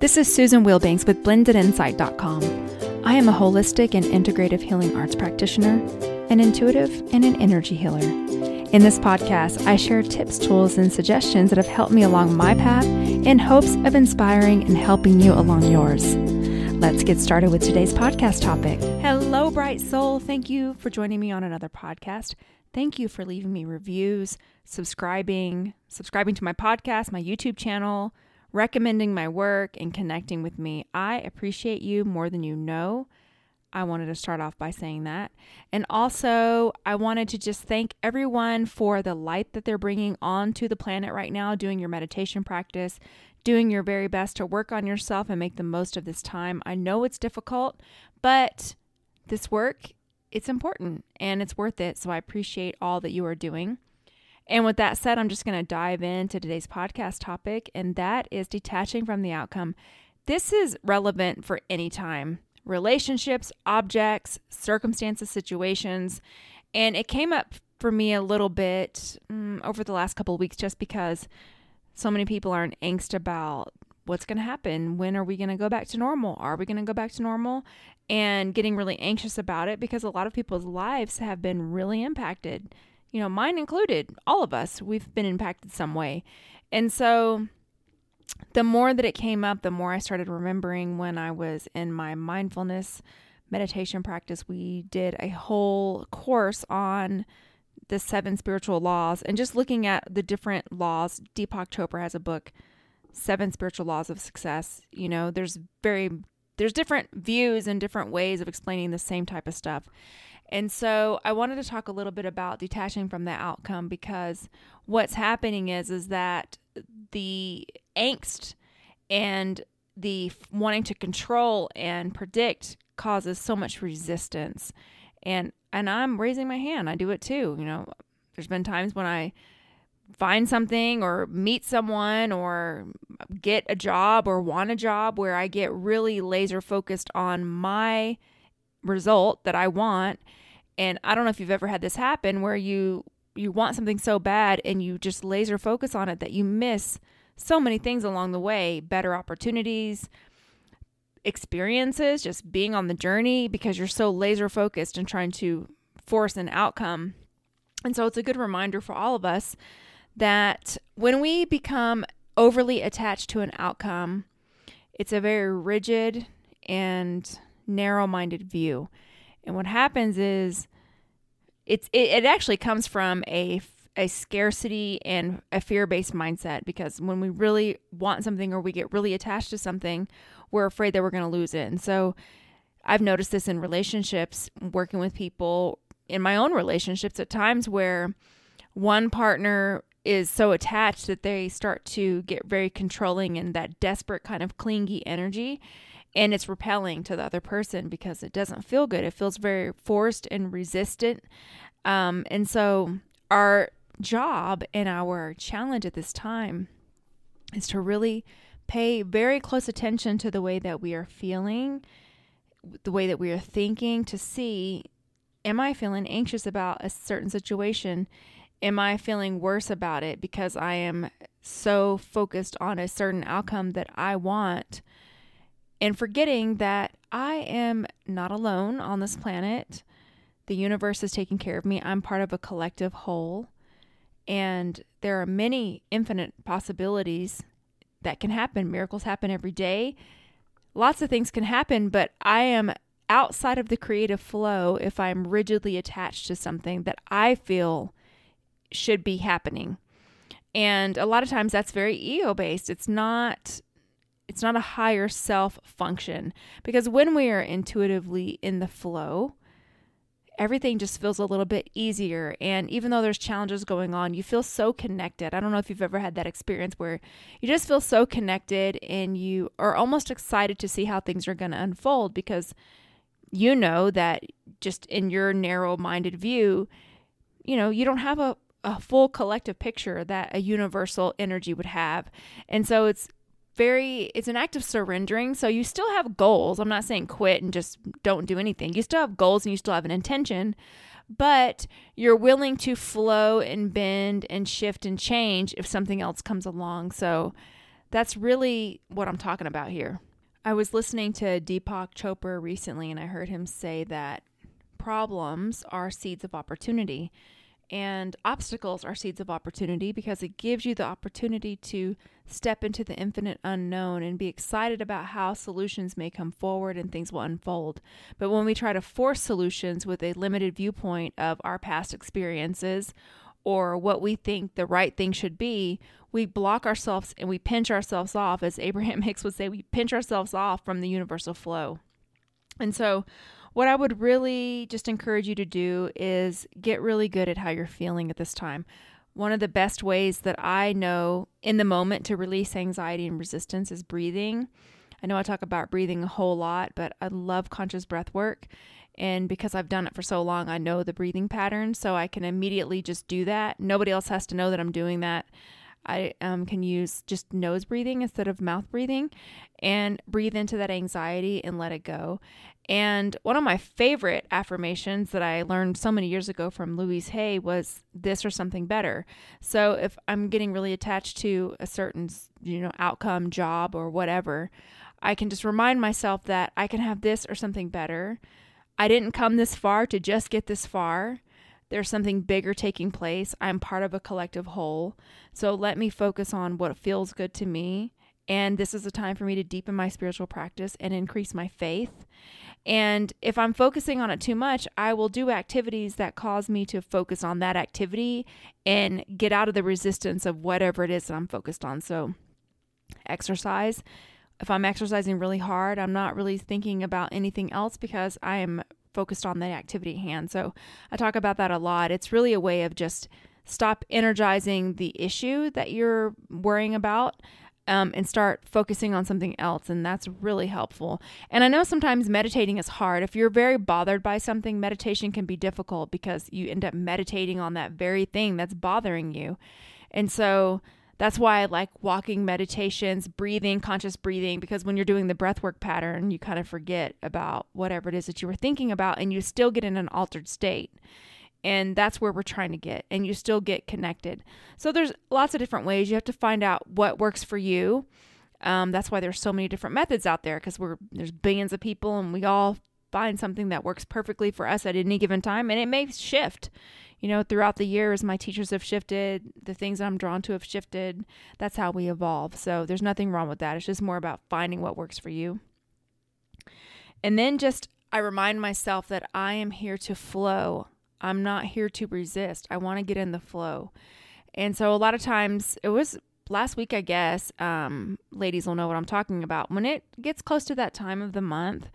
This is Susan Wilbanks with blendedinsight.com. I am a holistic and integrative healing arts practitioner, an intuitive, and an energy healer. In this podcast, I share tips, tools, and suggestions that have helped me along my path in hopes of inspiring and helping you along yours. Let's get started with today's podcast topic. Hello, bright soul. Thank you for joining me on another podcast. Thank you for leaving me reviews, subscribing, subscribing to my podcast, my YouTube channel, recommending my work, and connecting with me. I appreciate you more than you know. I wanted to start off by saying that. And also, I wanted to just thank everyone for the light that they're bringing onto the planet right now, doing your meditation practice, doing your very best to work on yourself and make the most of this time. I know it's difficult, but this work, it's important and it's worth it. So I appreciate all that you are doing. And with that said, I'm just going to dive into today's podcast topic, and that is detaching from the outcome. This is relevant for any time relationships, objects, circumstances, situations. And it came up for me a little bit um, over the last couple of weeks just because so many people are in angst about what's going to happen. When are we going to go back to normal? Are we going to go back to normal? And getting really anxious about it because a lot of people's lives have been really impacted you know, mine included, all of us, we've been impacted some way. And so the more that it came up, the more I started remembering when I was in my mindfulness meditation practice. We did a whole course on the seven spiritual laws and just looking at the different laws. Deepak Chopra has a book, Seven Spiritual Laws of Success. You know, there's very there's different views and different ways of explaining the same type of stuff. And so I wanted to talk a little bit about detaching from the outcome because what's happening is is that the angst and the wanting to control and predict causes so much resistance. And and I'm raising my hand. I do it too. You know, there's been times when I find something or meet someone or get a job or want a job where I get really laser focused on my result that I want and I don't know if you've ever had this happen where you you want something so bad and you just laser focus on it that you miss so many things along the way, better opportunities, experiences, just being on the journey because you're so laser focused and trying to force an outcome. And so it's a good reminder for all of us that when we become overly attached to an outcome, it's a very rigid and narrow minded view. And what happens is it's it, it actually comes from a a scarcity and a fear-based mindset because when we really want something or we get really attached to something, we're afraid that we're going to lose it. And so I've noticed this in relationships, working with people in my own relationships at times where one partner is so attached that they start to get very controlling and that desperate kind of clingy energy and it's repelling to the other person because it doesn't feel good. It feels very forced and resistant. Um, and so, our job and our challenge at this time is to really pay very close attention to the way that we are feeling, the way that we are thinking, to see am I feeling anxious about a certain situation? Am I feeling worse about it because I am so focused on a certain outcome that I want? And forgetting that I am not alone on this planet. The universe is taking care of me. I'm part of a collective whole. And there are many infinite possibilities that can happen. Miracles happen every day. Lots of things can happen, but I am outside of the creative flow if I'm rigidly attached to something that I feel should be happening. And a lot of times that's very ego based. It's not it's not a higher self function because when we are intuitively in the flow, everything just feels a little bit easier. And even though there's challenges going on, you feel so connected. I don't know if you've ever had that experience where you just feel so connected and you are almost excited to see how things are going to unfold because you know that just in your narrow minded view, you know, you don't have a, a full collective picture that a universal energy would have. And so it's very it's an act of surrendering. So you still have goals. I'm not saying quit and just don't do anything. You still have goals and you still have an intention but you're willing to flow and bend and shift and change if something else comes along. So That's really what I'm talking about here. I was listening to Deepak Chopra recently and I heard him say that problems are seeds of opportunity and obstacles are seeds of opportunity because it gives you the opportunity to step into the infinite unknown and be excited about how solutions may come forward and things will unfold. But when we try to force solutions with a limited viewpoint of our past experiences or what we think the right thing should be, we block ourselves and we pinch ourselves off, as Abraham Hicks would say, we pinch ourselves off from the universal flow. And so, what I would really just encourage you to do is get really good at how you're feeling at this time. One of the best ways that I know in the moment to release anxiety and resistance is breathing. I know I talk about breathing a whole lot, but I love conscious breath work. And because I've done it for so long, I know the breathing pattern. So I can immediately just do that. Nobody else has to know that I'm doing that. I um, can use just nose breathing instead of mouth breathing and breathe into that anxiety and let it go. And one of my favorite affirmations that I learned so many years ago from Louise Hay was this or something better. So if I'm getting really attached to a certain, you know, outcome, job or whatever, I can just remind myself that I can have this or something better. I didn't come this far to just get this far. There's something bigger taking place. I'm part of a collective whole. So let me focus on what feels good to me. And this is a time for me to deepen my spiritual practice and increase my faith. And if I'm focusing on it too much, I will do activities that cause me to focus on that activity and get out of the resistance of whatever it is that I'm focused on. So, exercise. If I'm exercising really hard, I'm not really thinking about anything else because I am focused on the activity at hand. So, I talk about that a lot. It's really a way of just stop energizing the issue that you're worrying about um, and start focusing on something else. And that's really helpful. And I know sometimes meditating is hard. If you're very bothered by something, meditation can be difficult because you end up meditating on that very thing that's bothering you. And so that's why I like walking meditations, breathing, conscious breathing, because when you're doing the breathwork pattern, you kind of forget about whatever it is that you were thinking about and you still get in an altered state. And that's where we're trying to get and you still get connected. So there's lots of different ways. You have to find out what works for you. Um, that's why there's so many different methods out there because we're there's billions of people and we all find something that works perfectly for us at any given time and it may shift you know throughout the years my teachers have shifted the things that i'm drawn to have shifted that's how we evolve so there's nothing wrong with that it's just more about finding what works for you and then just i remind myself that i am here to flow I'm not here to resist. I want to get in the flow. And so a lot of times it was last week, I guess, um, ladies will know what I'm talking about. When it gets close to that time of the month,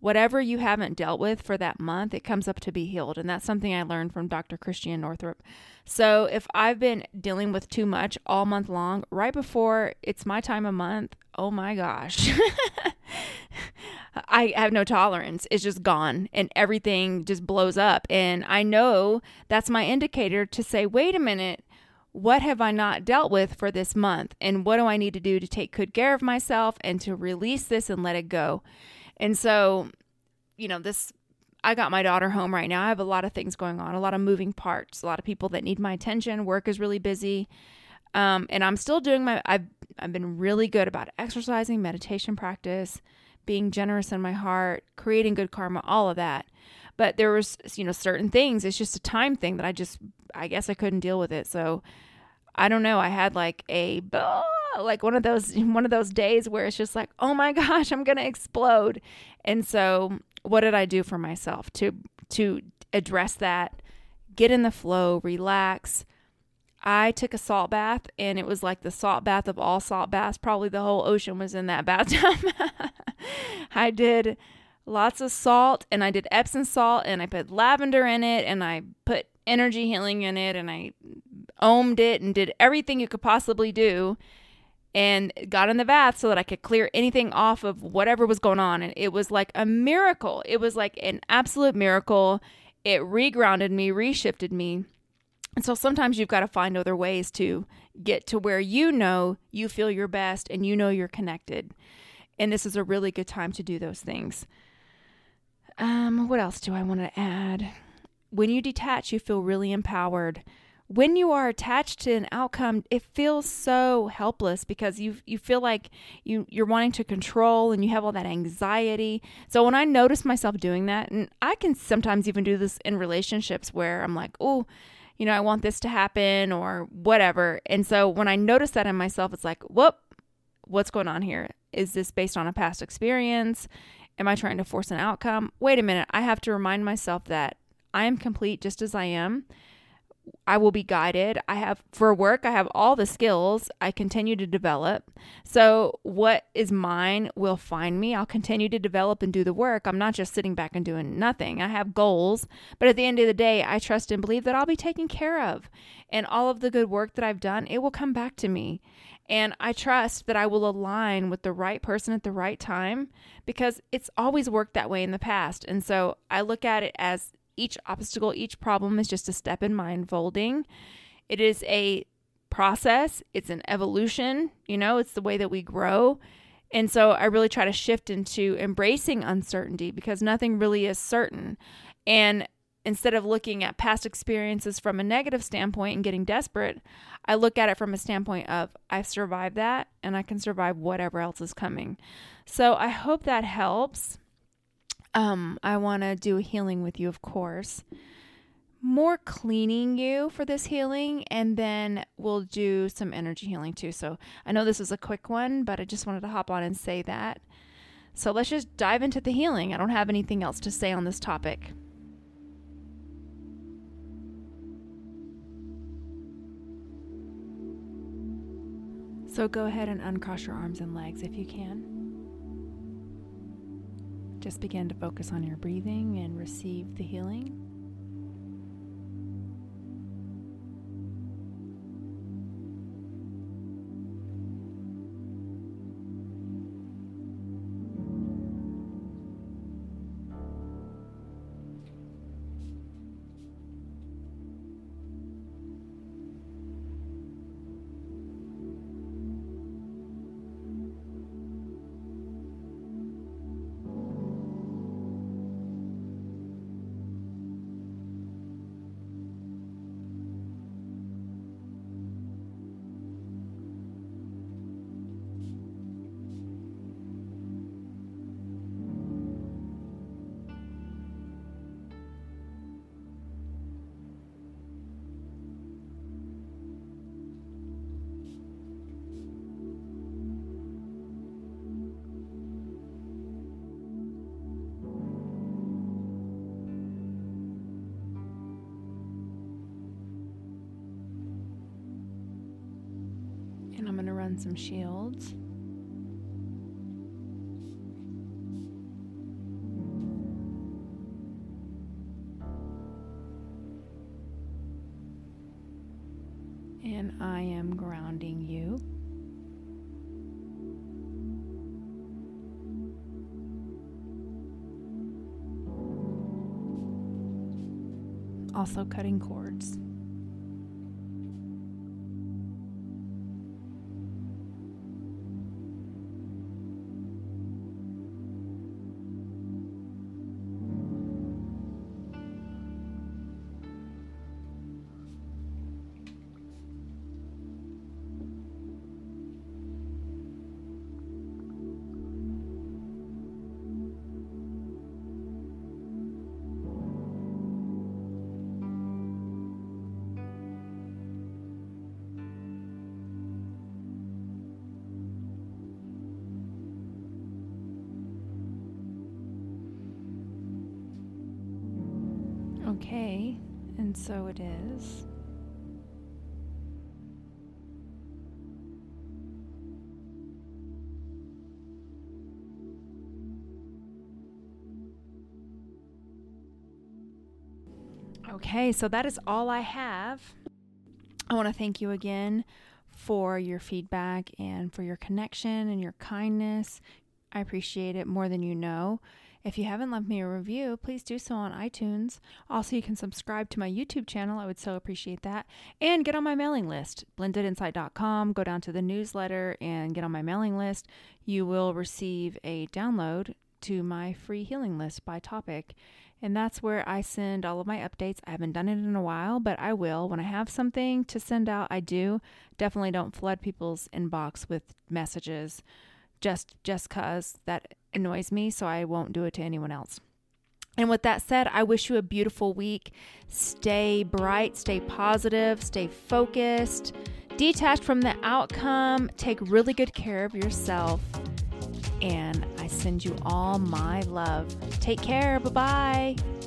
whatever you haven't dealt with for that month, it comes up to be healed. And that's something I learned from Dr. Christiane Northrup. So if I've been dealing with too much all month long, right before it's my time of month, oh my gosh. I have no tolerance. It's just gone and everything just blows up. And I know that's my indicator to say, wait a minute, what have I not dealt with for this month? And what do I need to do to take good care of myself and to release this and let it go? And so, you know, this, I got my daughter home right now. I have a lot of things going on, a lot of moving parts, a lot of people that need my attention. Work is really busy. Um, and I'm still doing my, I've, I've been really good about exercising, meditation practice, being generous in my heart, creating good karma, all of that. But there was, you know, certain things. It's just a time thing that I just, I guess I couldn't deal with it. So I don't know. I had like a, Oh, like one of those, one of those days where it's just like, oh my gosh, I'm gonna explode. And so, what did I do for myself to to address that? Get in the flow, relax. I took a salt bath and it was like the salt bath of all salt baths. Probably the whole ocean was in that bathtub. I did lots of salt and I did Epsom salt and I put lavender in it and I put energy healing in it and I ohmed it and did everything you could possibly do and got in the bath so that I could clear anything off of whatever was going on. And it was like a miracle. It was like an absolute miracle. It regrounded me, reshifted me. And so sometimes you've got to find other ways to get to where you know you feel your best and you know you're connected. And this is a really good time to do those things. Um, what else do I want to add? When you detach, you feel really empowered. When you are attached to an outcome, it feels so helpless because you you feel like you you're wanting to control and you have all that anxiety. So when I notice myself doing that, and I can sometimes even do this in relationships where I'm like, oh, you know, I want this to happen or whatever. And so when I notice that in myself, it's like, whoop, what's going on here? Is this based on a past experience? Am I trying to force an outcome? Wait a minute. I have to remind myself that I am complete just as I am I will be guided. I have for work, I have all the skills I continue to develop. So, what is mine will find me. I'll continue to develop and do the work. I'm not just sitting back and doing nothing. I have goals, but at the end of the day, I trust and believe that I'll be taken care of. And all of the good work that I've done, it will come back to me. And I trust that I will align with the right person at the right time because it's always worked that way in the past. And so I look at it as each obstacle, each problem is just a step in my unfolding. It is a process, it's an evolution, you know, it's the way that we grow. And so I really try to shift into embracing uncertainty because nothing really is certain. And instead of looking at past experiences from a negative standpoint and getting desperate, I look at it from a standpoint of I've survived that and I can survive whatever else is coming. So I hope that helps. Um, I want to do a healing with you, of course. More cleaning you for this healing, and then we'll do some energy healing too. So I know this is a quick one, but I just wanted to hop on and say that. So let's just dive into the healing. I don't have anything else to say on this topic. So go ahead and uncross your arms and legs if you can. Just begin to focus on your breathing and receive the healing. Run some shields. And I am grounding you. Also, cutting cords. Okay, and so it is. Okay, so that is all I have. I want to thank you again for your feedback and for your connection and your kindness. I appreciate it more than you know. If you haven't left me a review, please do so on iTunes. Also, you can subscribe to my YouTube channel. I would so appreciate that. And get on my mailing list, blendedinsight.com. Go down to the newsletter and get on my mailing list. You will receive a download to my free healing list by topic. And that's where I send all of my updates. I haven't done it in a while, but I will. When I have something to send out, I do. Definitely don't flood people's inbox with messages just just cuz that annoys me, so I won't do it to anyone else. And with that said, I wish you a beautiful week. Stay bright, stay positive, stay focused, detached from the outcome. Take really good care of yourself. And I send you all my love. Take care. Bye bye.